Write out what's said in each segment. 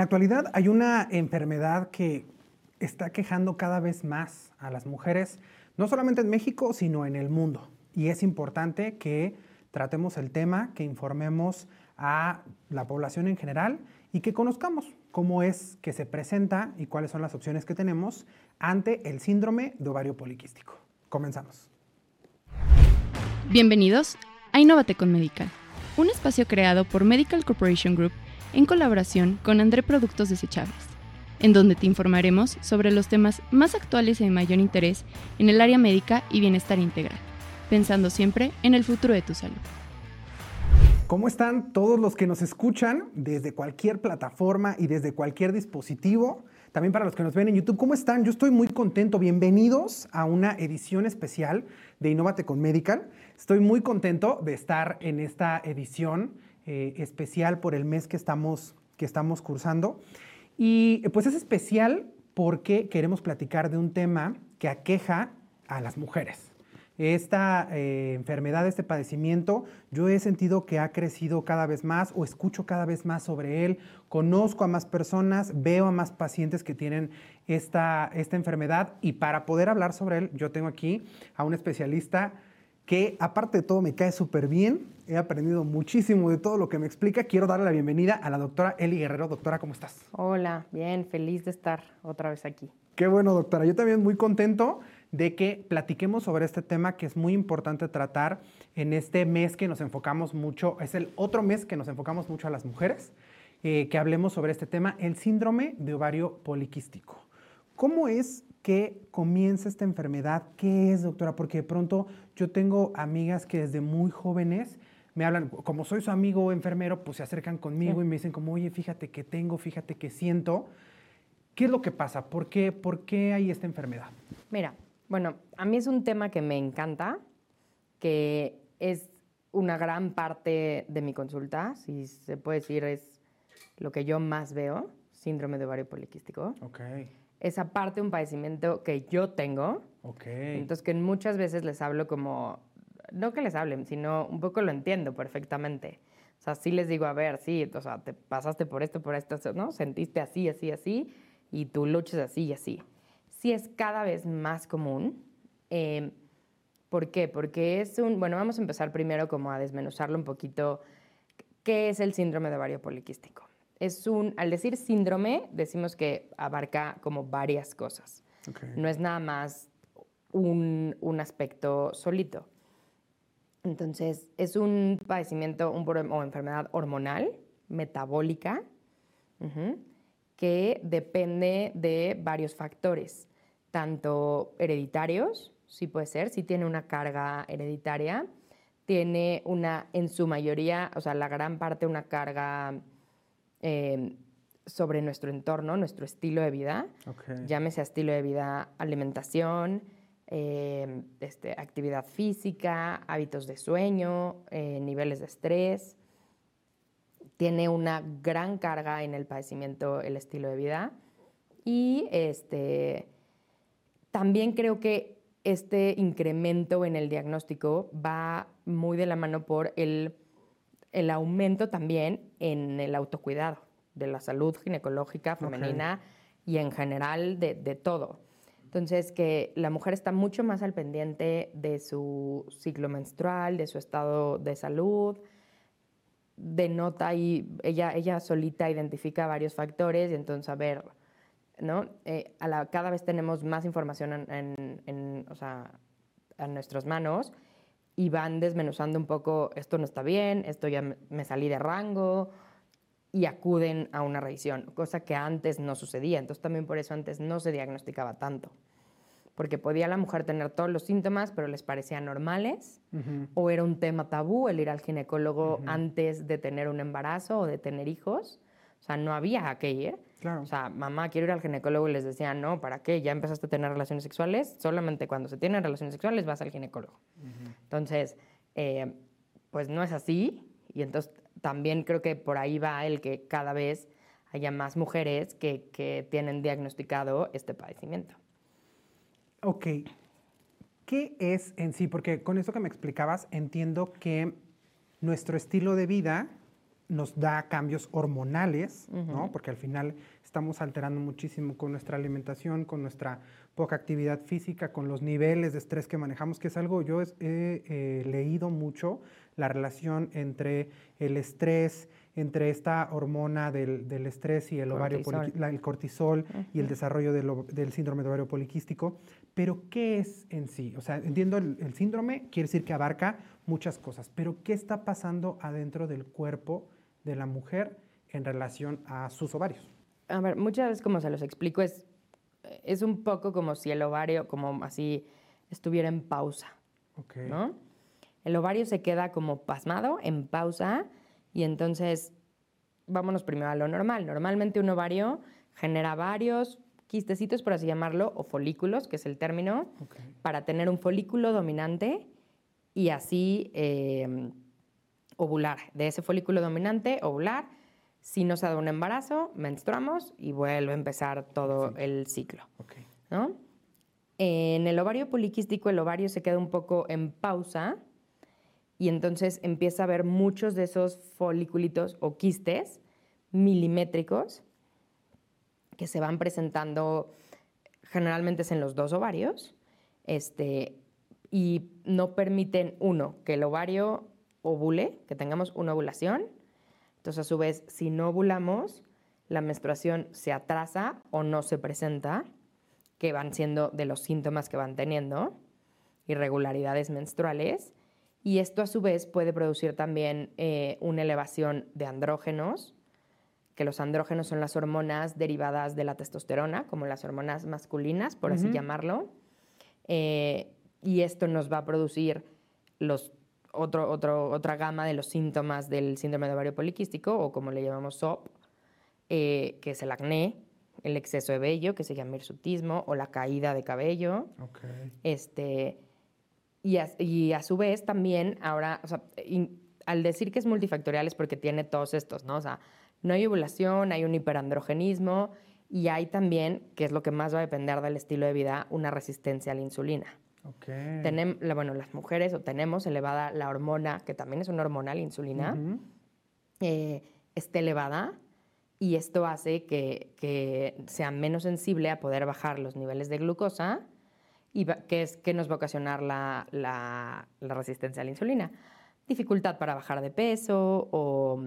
la actualidad hay una enfermedad que está quejando cada vez más a las mujeres, no solamente en México, sino en el mundo. Y es importante que tratemos el tema, que informemos a la población en general y que conozcamos cómo es que se presenta y cuáles son las opciones que tenemos ante el síndrome de ovario poliquístico. Comenzamos. Bienvenidos a Innovate con Medical, un espacio creado por Medical Corporation Group en colaboración con André Productos Desechables, en donde te informaremos sobre los temas más actuales y de mayor interés en el área médica y bienestar integral, pensando siempre en el futuro de tu salud. ¿Cómo están todos los que nos escuchan desde cualquier plataforma y desde cualquier dispositivo? También para los que nos ven en YouTube, ¿cómo están? Yo estoy muy contento. Bienvenidos a una edición especial de Innovate con Medical. Estoy muy contento de estar en esta edición eh, especial por el mes que estamos, que estamos cursando. Y pues es especial porque queremos platicar de un tema que aqueja a las mujeres esta eh, enfermedad, este padecimiento, yo he sentido que ha crecido cada vez más o escucho cada vez más sobre él, conozco a más personas, veo a más pacientes que tienen esta, esta enfermedad y para poder hablar sobre él, yo tengo aquí a un especialista que aparte de todo me cae súper bien, he aprendido muchísimo de todo lo que me explica. Quiero darle la bienvenida a la doctora Eli Guerrero. Doctora, ¿cómo estás? Hola, bien, feliz de estar otra vez aquí. Qué bueno, doctora. Yo también muy contento de que platiquemos sobre este tema que es muy importante tratar en este mes que nos enfocamos mucho, es el otro mes que nos enfocamos mucho a las mujeres, eh, que hablemos sobre este tema, el síndrome de ovario poliquístico. ¿Cómo es que comienza esta enfermedad? ¿Qué es, doctora? Porque de pronto yo tengo amigas que desde muy jóvenes me hablan, como soy su amigo enfermero, pues se acercan conmigo y me dicen como, oye, fíjate que tengo, fíjate que siento. ¿Qué es lo que pasa? ¿Por qué, ¿Por qué hay esta enfermedad? Mira, bueno, a mí es un tema que me encanta, que es una gran parte de mi consulta, si se puede decir, es lo que yo más veo, síndrome de ovario poliquístico. Ok. Es aparte un padecimiento que yo tengo. Ok. Entonces, que muchas veces les hablo como, no que les hablen, sino un poco lo entiendo perfectamente. O sea, sí les digo, a ver, sí, o sea, te pasaste por esto, por esto, ¿no? Sentiste así, así, así, y tú luchas así y así sí es cada vez más común. Em, ¿Por qué? Porque es un, bueno, vamos a empezar primero como a desmenuzarlo un poquito. ¿Qué es el síndrome de ovario poliquístico? Es un, al decir síndrome, decimos que abarca como varias cosas. No es nada más un, un, aspecto solito. Entonces, es un padecimiento un, o enfermedad hormonal, metabólica, que depende de varios factores tanto hereditarios, sí puede ser, sí tiene una carga hereditaria, tiene una, en su mayoría, o sea, la gran parte, una carga em, sobre nuestro entorno, nuestro estilo de vida. Llámese estilo de vida, alimentación, em, este, actividad física, hábitos de sueño, eh, niveles de estrés. Tiene una gran carga en el padecimiento, el estilo de vida. Y este, también creo que este incremento en el diagnóstico va muy de la mano por el, aumento también en el autocuidado de la salud ginecológica femenina y en general de, todo. Entonces, que la mujer está mucho más al pendiente de su ciclo menstrual, de su estado de salud, denota y ella, ella solita identifica varios factores y entonces, a ver, ¿no? Eh, a cada vez tenemos más información en, en, nuestras manos y van desmenuzando un poco, esto no está bien, esto ya me salí de rango, y acuden a una revisión, cosa que antes no sucedía. Entonces también por eso antes no se diagnosticaba tanto. Porque podía la mujer tener todos los síntomas, pero les parecían normales, o era un tema tabú el ir al ginecólogo antes de tener un embarazo o de tener hijos. O sea, no había a qué ir. O sea, mamá, quiero ir al ginecólogo y les decía, no, ¿para qué? Ya empezaste a tener relaciones sexuales, solamente cuando se tienen relaciones sexuales vas al ginecólogo. Entonces, eh, pues no es así y entonces también creo que por ahí va el que cada vez haya más mujeres que, que tienen diagnosticado este padecimiento. Ok. ¿Qué es en sí? Porque con eso que me explicabas entiendo que nuestro estilo de vida nos da cambios hormonales, ¿no? Porque al final estamos alterando muchísimo con nuestra alimentación, con nuestra poca actividad física, con los niveles de estrés que manejamos, que es algo, yo he eh, leído mucho la relación entre el estrés, entre esta hormona del, estrés y el ovario el cortisol y el desarrollo del, síndrome de ovario poliquístico. Pero, ¿qué es en sí? O sea, entiendo el, síndrome, quiere decir que abarca muchas cosas, pero ¿qué está pasando adentro del cuerpo de la mujer en relación a sus ovarios? A ver, muchas veces como se los explico, es, es un poco como si el ovario, como así, estuviera en pausa. ¿no? El ovario se queda como pasmado, en pausa, y entonces, vámonos primero a lo normal. Normalmente un ovario genera varios quistecitos, por así llamarlo, o folículos, que es el término, para tener un folículo dominante y así em, ovular. De ese folículo dominante, ovular. Si no se da un embarazo, menstruamos y vuelve a empezar todo el ciclo. En el ovario poliquístico, el ovario se queda un poco en pausa y entonces empieza a haber muchos de esos foliculitos o quistes milimétricos que se van presentando generalmente es en los dos ovarios este, y no permiten, uno, que el ovario ovule, que tengamos una ovulación. Entonces, a su vez, si no ovulamos, la menstruación se atrasa o no se presenta, que van siendo de los síntomas que van teniendo, irregularidades menstruales. Y esto a su vez puede producir también eh, una elevación de andrógenos, que los andrógenos son las hormonas derivadas de la testosterona, como las hormonas masculinas, por así llamarlo. Eh, y esto nos va a producir los, otro, otro, otra gama de los síntomas del síndrome de ovario poliquístico, o como le llamamos SOP, eh, que es el acné, el exceso de vello, que se llama hirsutismo, o la caída de cabello. Este, y a, su vez también ahora, o sea, al decir que es multifactorial es porque tiene todos estos, ¿no? O sea, no hay ovulación, hay un hiperandrogenismo y hay también, que es lo que más va a depender del estilo de vida, una resistencia a la insulina. Okay. Tenemos, bueno, las mujeres o tenemos elevada la hormona, que también es una hormona, la insulina, eh, esté elevada y esto hace que, que sea menos sensible a poder bajar los niveles de glucosa y que es que nos va a ocasionar la, la, resistencia a la insulina. Dificultad para bajar de peso o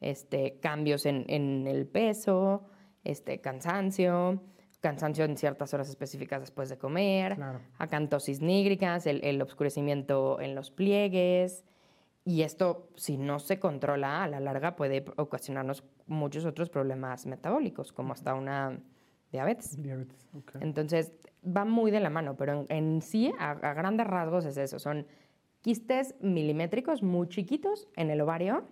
este, cambios en, en, el peso, este, cansancio, cansancio en ciertas horas específicas después de comer, acantosis nígricas, el, el oscurecimiento en los pliegues. Y esto, si no se controla a la larga, puede ocasionarnos muchos otros problemas metabólicos, como hasta una diabetes. Diabetes, Entonces, va muy de la mano, pero en, sí, a, grandes rasgos es eso. Son quistes milimétricos muy chiquitos en el ovario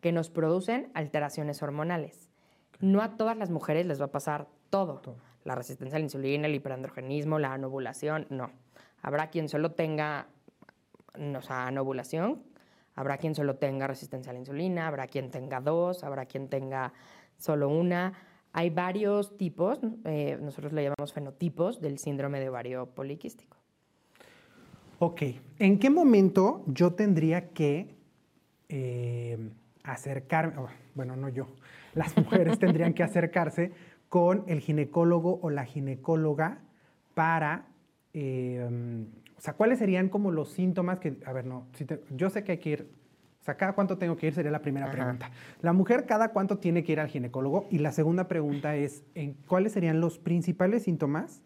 que nos producen alteraciones hormonales. No a todas las mujeres les va a pasar todo. La resistencia a la insulina, el hiperandrogenismo, la anovulación, no. Habrá quien solo tenga, o sea, anovulación, habrá quien solo tenga resistencia a la insulina, habrá quien tenga dos, habrá quien tenga solo una hay varios tipos, eh, nosotros le llamamos fenotipos del síndrome de ovario poliquístico. Ok, ¿en qué momento yo tendría que eh, acercarme, oh, bueno, no yo, las mujeres tendrían que acercarse con el ginecólogo o la ginecóloga para, eh, o sea, ¿cuáles serían como los síntomas que, a ver, no, yo sé que hay que ir sea, ¿cada cuánto tengo que ir? Sería la primera pregunta. La mujer, ¿cada cuánto tiene que ir al ginecólogo? Y la segunda pregunta es, ¿en ¿cuáles serían los principales síntomas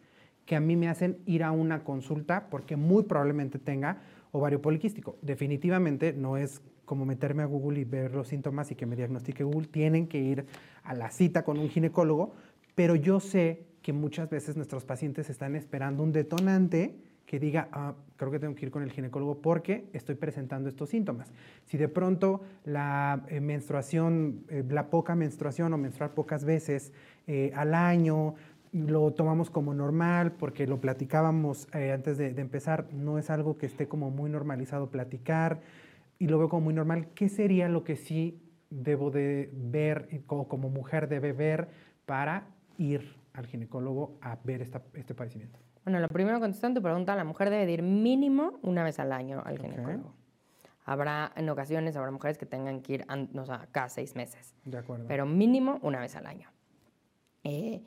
que a mí me hacen ir a una consulta porque muy probablemente tenga ovario poliquístico? Definitivamente no es como meterme a Google y ver los síntomas y que me diagnostique Google. Tienen que ir a la cita con un ginecólogo, pero yo sé que muchas veces nuestros pacientes están esperando un detonante que diga, ah, creo que tengo que ir con el ginecólogo porque estoy presentando estos síntomas. Si de pronto la eh, menstruación, eh, la poca menstruación o menstruar pocas veces eh, al año, lo tomamos como normal porque lo platicábamos antes de, empezar, no es algo que esté como muy normalizado platicar y lo veo como muy normal, ¿qué sería lo que sí debo de ver o como mujer debe ver para ir al ginecólogo a ver este padecimiento? Bueno, lo primero contestando tu pregunta, la mujer debe ir mínimo una vez al año al ginecólogo. Habrá, en ocasiones, habrá mujeres que tengan que ir an- o sea, cada seis meses, De acuerdo. pero mínimo una vez al año. Eh,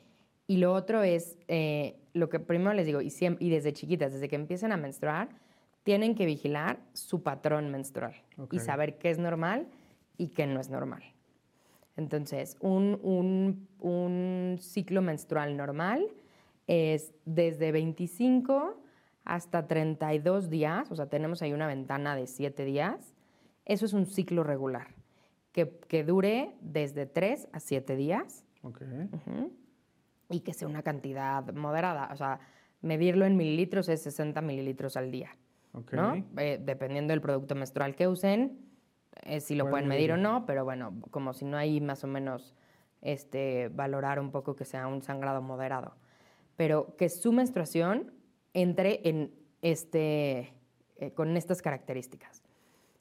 y lo otro es, eh, lo que primero les digo, y, siem- y desde chiquitas, desde que empiezan a menstruar, tienen que vigilar su patrón menstrual Ok. y saber qué es normal y qué no es normal. Entonces, un, un- un ciclo menstrual normal es desde 25 hasta 32 días, o sea, tenemos ahí una ventana de 7 días. Eso es un ciclo regular, que, que dure desde 3 a 7 días Ok. ujú, y que sea una cantidad moderada. O sea, medirlo en mililitros es 60 mililitros al día. Ok. ¿no? Eh, dependiendo del producto menstrual que usen, eh, si lo Pueden pueden medir o no, pero bueno, como si no hay más o menos este, valorar un poco que sea un sangrado moderado. Pero que su menstruación entre en este, eh, con estas características.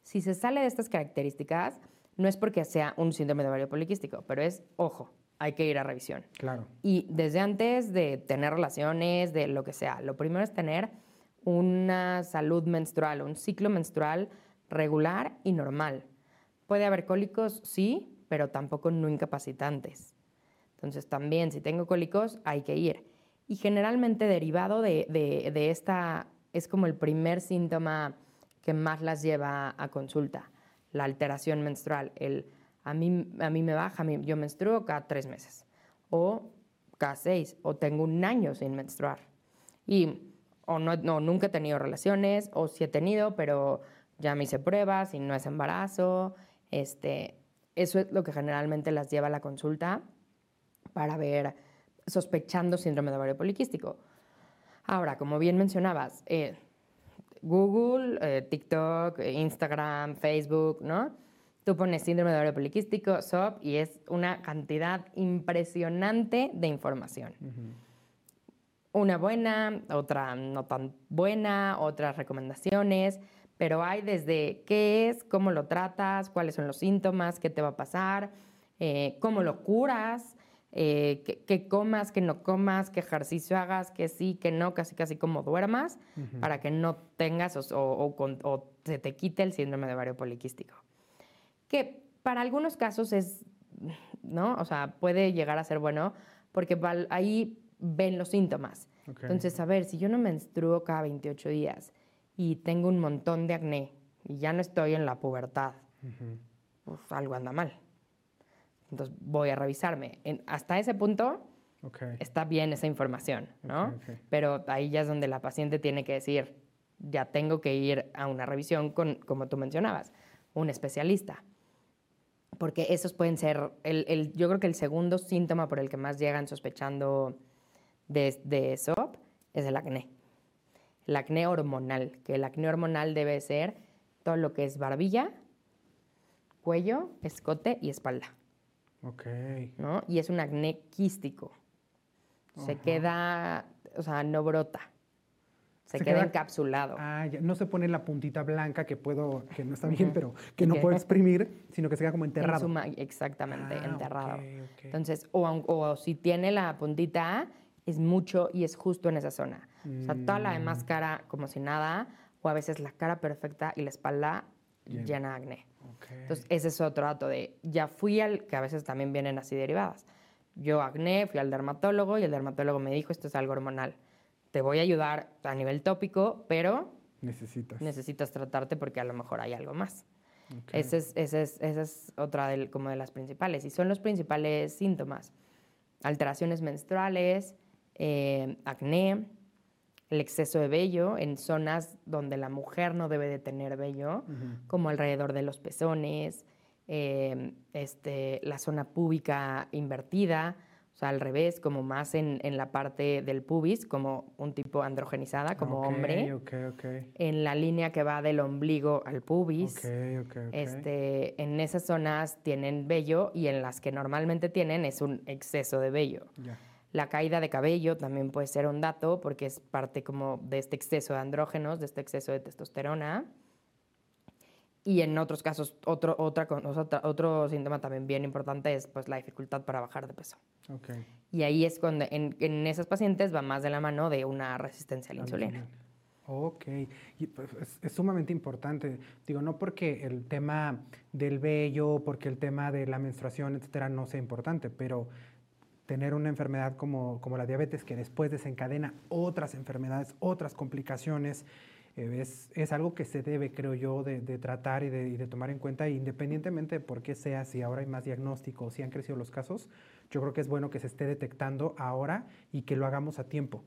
Si se sale de estas características, no es porque sea un síndrome de ovario poliquístico, pero es, ojo, hay que ir a revisión. Claro. Y desde antes de tener relaciones, de lo que sea, lo primero es tener una salud menstrual, un ciclo menstrual regular y normal. Puede haber cólicos, sí, pero tampoco no incapacitantes. Entonces también si tengo cólicos hay que ir. Y generalmente derivado de, de- esta, es como el primer síntoma que más las lleva a consulta, la alteración menstrual. El, a, mí, a mí me baja, a mí- yo menstruo cada tres meses, o cada seis, o tengo un año sin menstruar. Y o no, no, nunca he tenido relaciones, o sí he tenido, pero ya me hice pruebas y no es embarazo. Este, eso es lo que generalmente las lleva a la consulta para ver, sospechando síndrome de ovario poliquístico. Ahora, como bien mencionabas, eh, Google, eh, TikTok, eh, Instagram, Facebook, ¿no? Tú pones síndrome de ovario poliquístico, SOP, y es una cantidad impresionante de información. Una buena, otra no tan buena, otras recomendaciones, pero hay desde qué es, cómo lo tratas, cuáles son los síntomas, qué te va a pasar, eh, cómo lo curas, eh, qué, qué comas, qué no comas, qué ejercicio hagas, qué sí, qué no, casi casi como duermas, para que no tengas o, o- o con- o se te quite el síndrome de ovario poliquístico. Que para algunos casos es, ¿no? O sea, puede llegar a ser bueno porque ahí ven los síntomas. Entonces, a ver, si yo no menstruo cada 28 días y tengo un montón de acné y ya no estoy en la pubertad, pues algo anda mal. Entonces voy a revisarme. En- hasta ese punto está bien esa información, ¿no? Pero ahí ya es donde la paciente tiene que decir, ya tengo que ir a una revisión con, como tú mencionabas, un especialista. Porque esos pueden ser, el, el- yo creo que el segundo síntoma por el que más llegan sospechando de, de SOP es el acné. El acné hormonal, que el acné hormonal debe ser todo lo que es barbilla, cuello, escote y espalda. Ok. ¿no? Y es un acné quístico. Se Ajá. queda, o sea, no brota. Se, Se queda, queda- encapsulado. Ah, ya. No se pone la puntita blanca que puedo, que no está bien, pero que no puedo exprimir, sino que se queda como En enterrado. su ma- exactamente, Ah, enterrado. ok, ok. Entonces, o, o si tiene la puntita, es mucho y es justo en esa zona. O sea, toda la demás Mm. cara como si nada, o a veces la cara perfecta y la espalda Llena. llena de acné. Entonces, ese es otro dato de, ya fui al, que a veces también vienen así derivadas. Yo acné, fui al dermatólogo y el dermatólogo me dijo, esto es algo hormonal. Te voy a ayudar a nivel tópico, pero Necesitas. necesitas tratarte porque a lo mejor hay algo más. Esa es, ese es, esa es otra del- como de las principales. Y son los principales síntomas. Alteraciones menstruales, eh, acné, el exceso de vello en zonas donde la mujer no debe de tener vello, como alrededor de los pezones, eh, este, la zona púbica invertida, o sea, al revés, como más en, en la parte del pubis, como un tipo androgenizada, como hombre, en la línea que va del ombligo al pubis. Este, en esas zonas tienen vello y en las que normalmente tienen es un exceso de vello. La caída de cabello también puede ser un dato porque es parte como de este exceso de andrógenos, de este exceso de testosterona. Y en otros casos, otro, otra, con- otra- otro síntoma también bien importante es pues, la dificultad para bajar de peso. Y ahí es cuando en, en esas pacientes va más de la mano de una resistencia a la La insulina. Ok, y, pues, es, es, sumamente importante. Digo, no porque el tema del vello, porque el tema de la menstruación, etcétera, no sea importante, pero tener una enfermedad como, como la diabetes que después desencadena otras enfermedades, otras complicaciones, eh, es, es, algo que se debe, creo yo, de, tratar y de, tomar en cuenta, independientemente de por qué sea, si ahora hay más diagnóstico, si han crecido los casos, yo creo que es bueno que se esté detectando ahora y que lo hagamos a tiempo.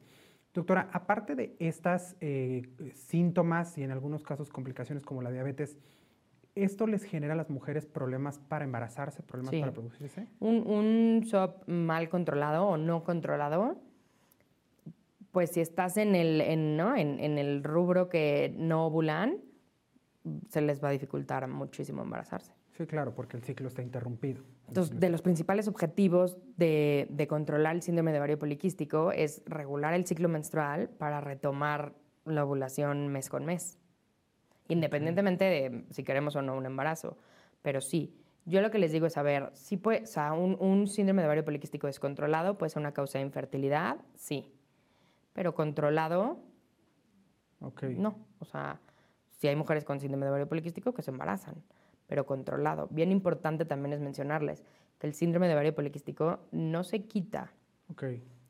Doctora, aparte de estas eh, síntomas y en algunos casos complicaciones como la diabetes, ¿esto les genera a las mujeres problemas para embarazarse, problemas Sí. para producirse? Un, un SOP mal controlado o no controlado, pues si estás en el, en, ¿no? en, en el rubro que no ovulan, se les va a dificultar muchísimo embarazarse. Sí, claro, porque el ciclo está interrumpido. Entonces, de los principales objetivos de, de controlar el síndrome de ovario poliquístico es regular el ciclo menstrual para retomar la ovulación mes con mes, independientemente de si queremos o no un embarazo. Pero sí, yo lo que les digo es, a ver, sí puede, o sea, un, un síndrome de ovario poliquístico descontrolado puede ser una causa de infertilidad, sí, pero controlado, Ok. no. O sea, si hay mujeres con síndrome de ovario poliquístico que se embarazan, pero controlado. Bien importante también es mencionarles que el síndrome de ovario poliquístico no se quita, ok.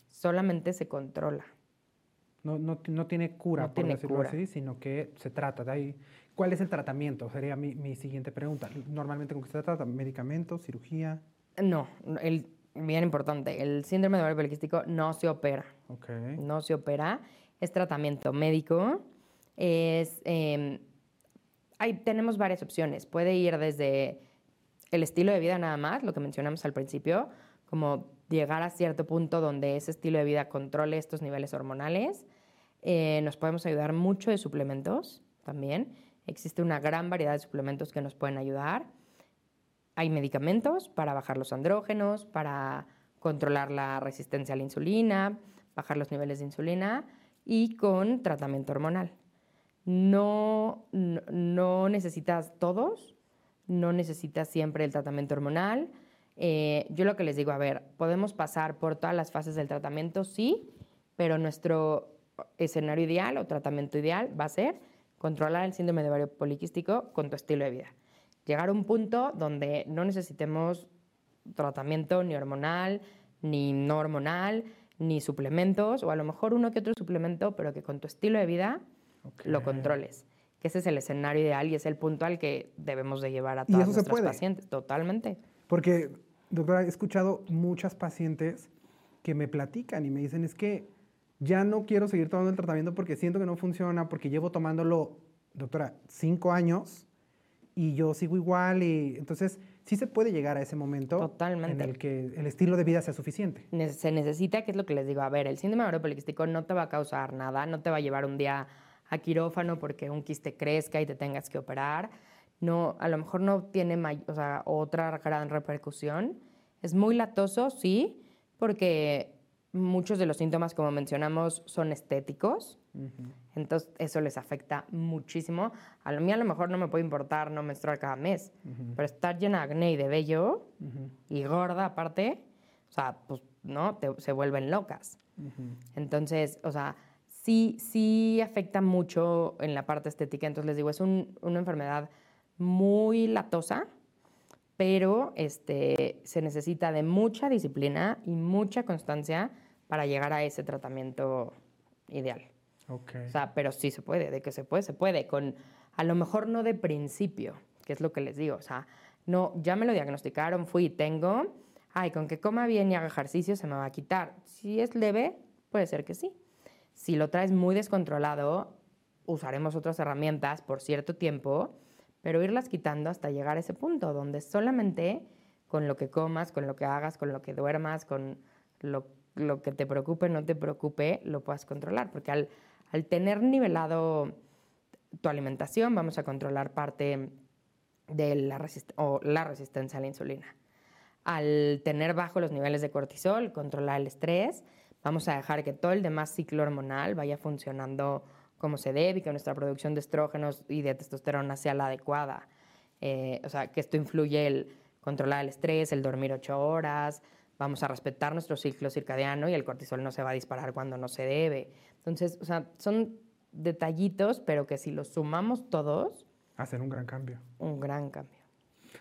solamente se controla. No, no, no tiene cura, No por tiene decirlo cura. así, sino que se trata de ahí. ¿Cuál es el tratamiento? Sería mi, mi siguiente pregunta. Normalmente, ¿con qué se trata? ¿Medicamentos, cirugía? No, el, bien importante, el síndrome de ovario poliquístico no se opera. No se opera, es tratamiento médico, es, eh, hay, tenemos varias opciones, puede ir desde el estilo de vida nada más, lo que mencionamos al principio, como llegar a cierto punto donde ese estilo de vida controle estos niveles hormonales. Eh, nos podemos ayudar mucho de suplementos también. Existe una gran variedad de suplementos que nos pueden ayudar. Hay medicamentos para bajar los andrógenos, para controlar la resistencia a la insulina, bajar los niveles de insulina y con tratamiento hormonal. No, no, no necesitas todos, no necesitas siempre el tratamiento hormonal. Eh, yo lo que les digo, a ver, podemos pasar por todas las fases del tratamiento, sí, pero nuestro escenario ideal o tratamiento ideal va a ser controlar el síndrome de ovario poliquístico con tu estilo de vida. Llegar a un punto donde no necesitemos tratamiento ni hormonal, ni no hormonal, ni suplementos, o a lo mejor uno que otro suplemento, pero que con tu estilo de vida ok. lo controles. Que ese es el escenario ideal y es el punto al que debemos de llevar a ¿Y todas eso se nuestras puede? pacientes. Totalmente. Porque, doctora, he escuchado muchas pacientes que me platican y me dicen, es que ya no quiero seguir tomando el tratamiento porque siento que no funciona, porque llevo tomándolo, doctora, cinco años y yo sigo igual y entonces sí se puede llegar a ese momento Totalmente. en el que el estilo de vida sea suficiente. Se necesita, que es lo que les digo, a ver, el síndrome de ovario poliquístico no te va a causar nada, no te va a llevar un día a quirófano porque un quiste crezca y te tengas que operar. No, a lo mejor no tiene may- o sea, otra gran repercusión. Es muy latoso, sí, porque muchos de los síntomas, como mencionamos, son estéticos. Entonces, eso les afecta muchísimo. A lo mí a lo mejor no me puede importar no menstruar cada mes, pero estar llena de acné y de vello y gorda aparte, o sea, pues, ¿no? Te- se vuelven locas. Entonces, o sea, sí, sí afecta mucho en la parte estética. Entonces, les digo, es un- una enfermedad muy latosa, pero este, se necesita de mucha disciplina y mucha constancia para llegar a ese tratamiento ideal. Ok. O sea, pero sí se puede, de que se puede, se puede, con a lo mejor no de principio, que es lo que les digo, o sea, no, ya me lo diagnosticaron, fui y tengo, ay, con que coma bien y haga ejercicio se me va a quitar. Si es leve, puede ser que sí. Si lo traes muy descontrolado, usaremos otras herramientas por cierto tiempo, pero irlas quitando hasta llegar a ese punto donde solamente con lo que comas, con lo que hagas, con lo que duermas, con lo, lo que te preocupe, no te preocupe, lo puedas controlar. Porque al, al tener nivelado tu alimentación, vamos a controlar parte de la, resist- o la resistencia a la insulina. Al tener bajo los niveles de cortisol, controlar el estrés, vamos a dejar que todo el demás ciclo hormonal vaya funcionando como se debe y que nuestra producción de estrógenos y de testosterona sea la adecuada. Eh, o sea, que esto influye el controlar el estrés, el dormir ocho horas, vamos a respetar nuestro ciclo circadiano y el cortisol no se va a disparar cuando no se debe. Entonces, o sea, son detallitos, pero que si los sumamos todos, Hacer un gran cambio. un gran cambio.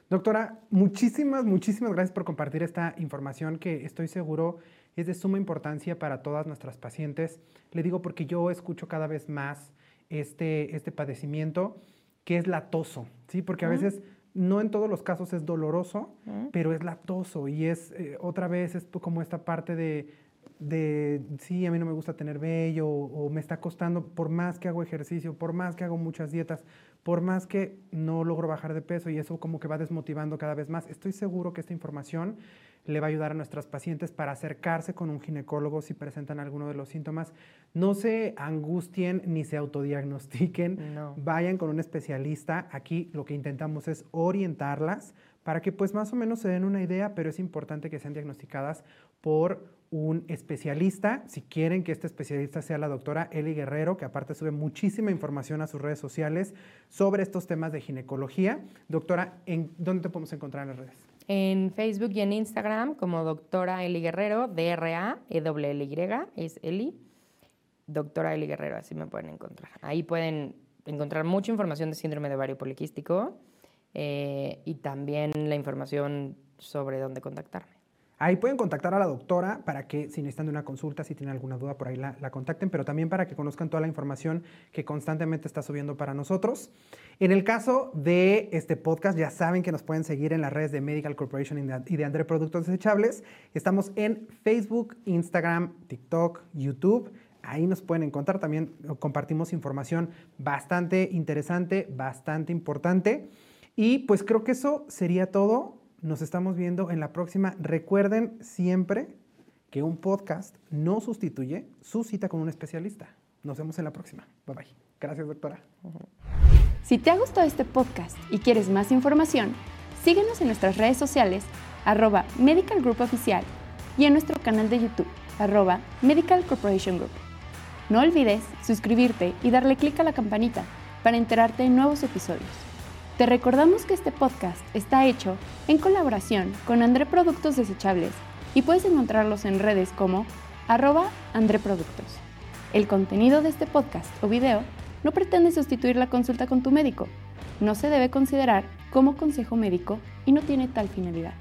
Doctora, muchísimas, muchísimas gracias por compartir esta información que estoy seguro es de suma importancia para todas nuestras pacientes. Le digo porque yo escucho cada vez más este, este padecimiento que es latoso, ¿sí? Porque a veces no en todos los casos es doloroso, pero es latoso y es eh, otra vez es como esta parte de, de, sí, a mí no me gusta tener vello o, o me está costando, por más que hago ejercicio, por más que hago muchas dietas, por más que no logro bajar de peso y eso como que va desmotivando cada vez más. Estoy seguro que esta información le va a ayudar a nuestras pacientes para acercarse con un ginecólogo si presentan alguno de los síntomas. No se angustien ni se autodiagnostiquen, No. vayan con un especialista. Aquí lo que intentamos es orientarlas para que pues más o menos se den una idea, pero es importante que sean diagnosticadas por un especialista. Si quieren que este especialista sea la doctora Eli Guerrero, que aparte sube muchísima información a sus redes sociales sobre estos temas de ginecología. Doctora, ¿en dónde te podemos encontrar en las redes? En Facebook y en Instagram como doctora Eli Guerrero, D-R-A-E-L-L-Y, es Eli. Doctora Eli Guerrero, así me pueden encontrar. Ahí pueden encontrar mucha información de síndrome de ovario poliquístico eh, y también la información sobre dónde contactarme. Ahí pueden contactar a la doctora para que si necesitan de una consulta, si tienen alguna duda por ahí la, la, contacten, pero también para que conozcan toda la información que constantemente está subiendo para nosotros. En el caso de este podcast, ya saben que nos pueden seguir en las redes de Medical Corporation y de, Andre Productos Desechables. Estamos en Facebook, Instagram, TikTok, YouTube. Ahí nos pueden encontrar. También compartimos información bastante interesante, bastante importante. Y pues creo que eso sería todo. Nos estamos viendo en la próxima. Recuerden siempre que un podcast no sustituye su cita con un especialista. Nos vemos en la próxima. Bye bye. Gracias, doctora. Si te ha gustado este podcast y quieres más información, síguenos en nuestras redes sociales, arroba Medical Group Oficial, y en nuestro canal de YouTube, arroba Medical Corporation Group. No olvides suscribirte y darle clic a la campanita para enterarte de nuevos episodios. Te recordamos que este podcast está hecho en colaboración con André Productos Desechables y puedes encontrarlos en redes como arroba André Productos. El contenido de este podcast o video no pretende sustituir la consulta con tu médico. No se debe considerar como consejo médico y no tiene tal finalidad.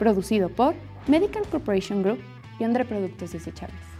Producido por Medical Corporation Group y André Productos Desechables.